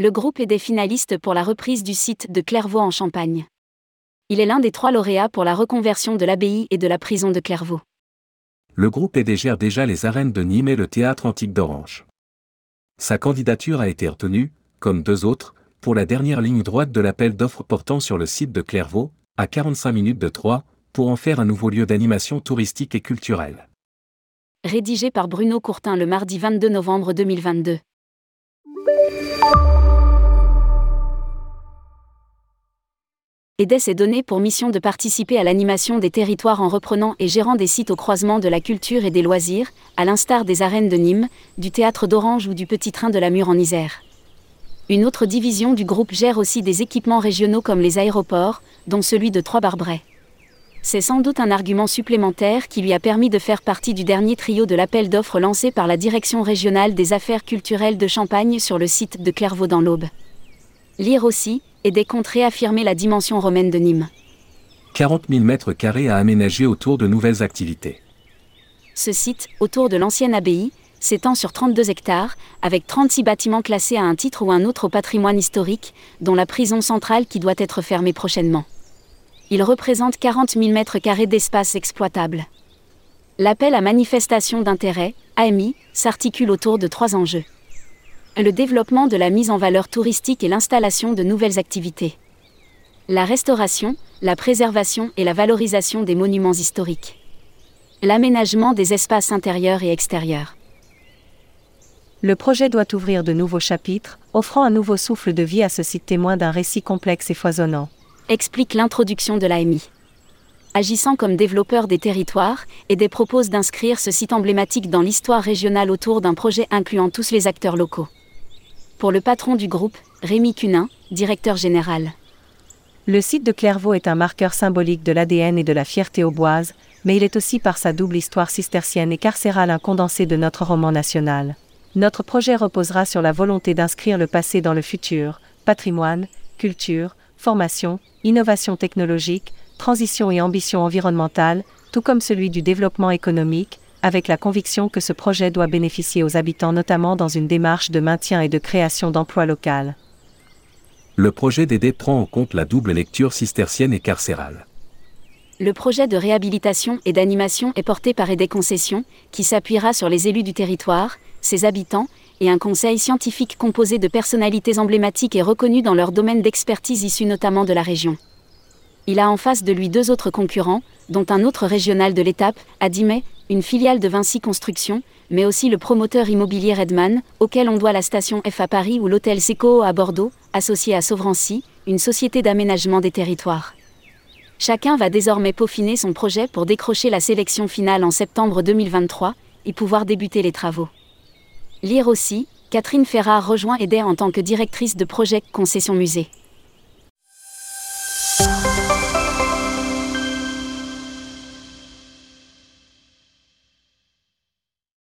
Le groupe est des finalistes pour la reprise du site de Clairvaux en Champagne. Il est l'un des trois lauréats pour la reconversion de l'abbaye et de la prison de Clairvaux. Le groupe ED gère déjà les arènes de Nîmes et le théâtre antique d'Orange. Sa candidature a été retenue, comme deux autres, pour la dernière ligne droite de l'appel d'offres portant sur le site de Clairvaux, à 45 minutes de Troyes, pour en faire un nouveau lieu d'animation touristique et culturelle. Rédigé par Bruno Courtin le mardi 22 novembre 2022. EDES est donné pour mission de participer à l'animation des territoires en reprenant et gérant des sites au croisement de la culture et des loisirs, à l'instar des arènes de Nîmes, du théâtre d'Orange ou du petit train de la Mure en Isère. Une autre division du groupe gère aussi des équipements régionaux comme les aéroports, dont celui de Trois-Barbrais. C'est sans doute un argument supplémentaire qui lui a permis de faire partie du dernier trio de l'appel d'offres lancé par la Direction régionale des affaires culturelles de Champagne sur le site de Clairvaux dans l'Aube. Lire aussi, et des comptes réaffirmer la dimension romaine de Nîmes. 40 000 mètres carrés à aménager autour de nouvelles activités. Ce site, autour de l'ancienne abbaye, s'étend sur 32 hectares, avec 36 bâtiments classés à un titre ou un autre au patrimoine historique, dont la prison centrale qui doit être fermée prochainement. Il représente 40 000 mètres carrés d'espace exploitable. L'appel à manifestation d'intérêt, AMI, s'articule autour de trois enjeux le développement de la mise en valeur touristique et l'installation de nouvelles activités. La restauration, la préservation et la valorisation des monuments historiques. L'aménagement des espaces intérieurs et extérieurs. Le projet doit ouvrir de nouveaux chapitres, offrant un nouveau souffle de vie à ce site témoin d'un récit complexe et foisonnant. Explique l'introduction de l'AMI. Agissant comme développeur des territoires, EDE propose d'inscrire ce site emblématique dans l'histoire régionale autour d'un projet incluant tous les acteurs locaux pour le patron du groupe, Rémi Cunin, directeur général. Le site de Clairvaux est un marqueur symbolique de l'ADN et de la fierté auboise, mais il est aussi par sa double histoire cistercienne et carcérale un condensé de notre roman national. Notre projet reposera sur la volonté d'inscrire le passé dans le futur, patrimoine, culture, formation, innovation technologique, transition et ambition environnementale, tout comme celui du développement économique, avec la conviction que ce projet doit bénéficier aux habitants notamment dans une démarche de maintien et de création d'emplois locaux. Le projet d'aider prend en compte la double lecture cistercienne et carcérale. Le projet de réhabilitation et d'animation est porté par Aidé Concessions, qui s'appuiera sur les élus du territoire, ses habitants, et un conseil scientifique composé de personnalités emblématiques et reconnues dans leur domaine d'expertise issus notamment de la région. Il a en face de lui deux autres concurrents, dont un autre régional de l'étape, Adimé, une filiale de Vinci Construction, mais aussi le promoteur immobilier Redman, auquel on doit la station F à Paris ou l'hôtel Seco à Bordeaux, associé à Sauvrancy, une société d'aménagement des territoires. Chacun va désormais peaufiner son projet pour décrocher la sélection finale en septembre 2023 et pouvoir débuter les travaux. Lire aussi, Catherine Ferrard rejoint EDER en tant que directrice de projet Concession Musée.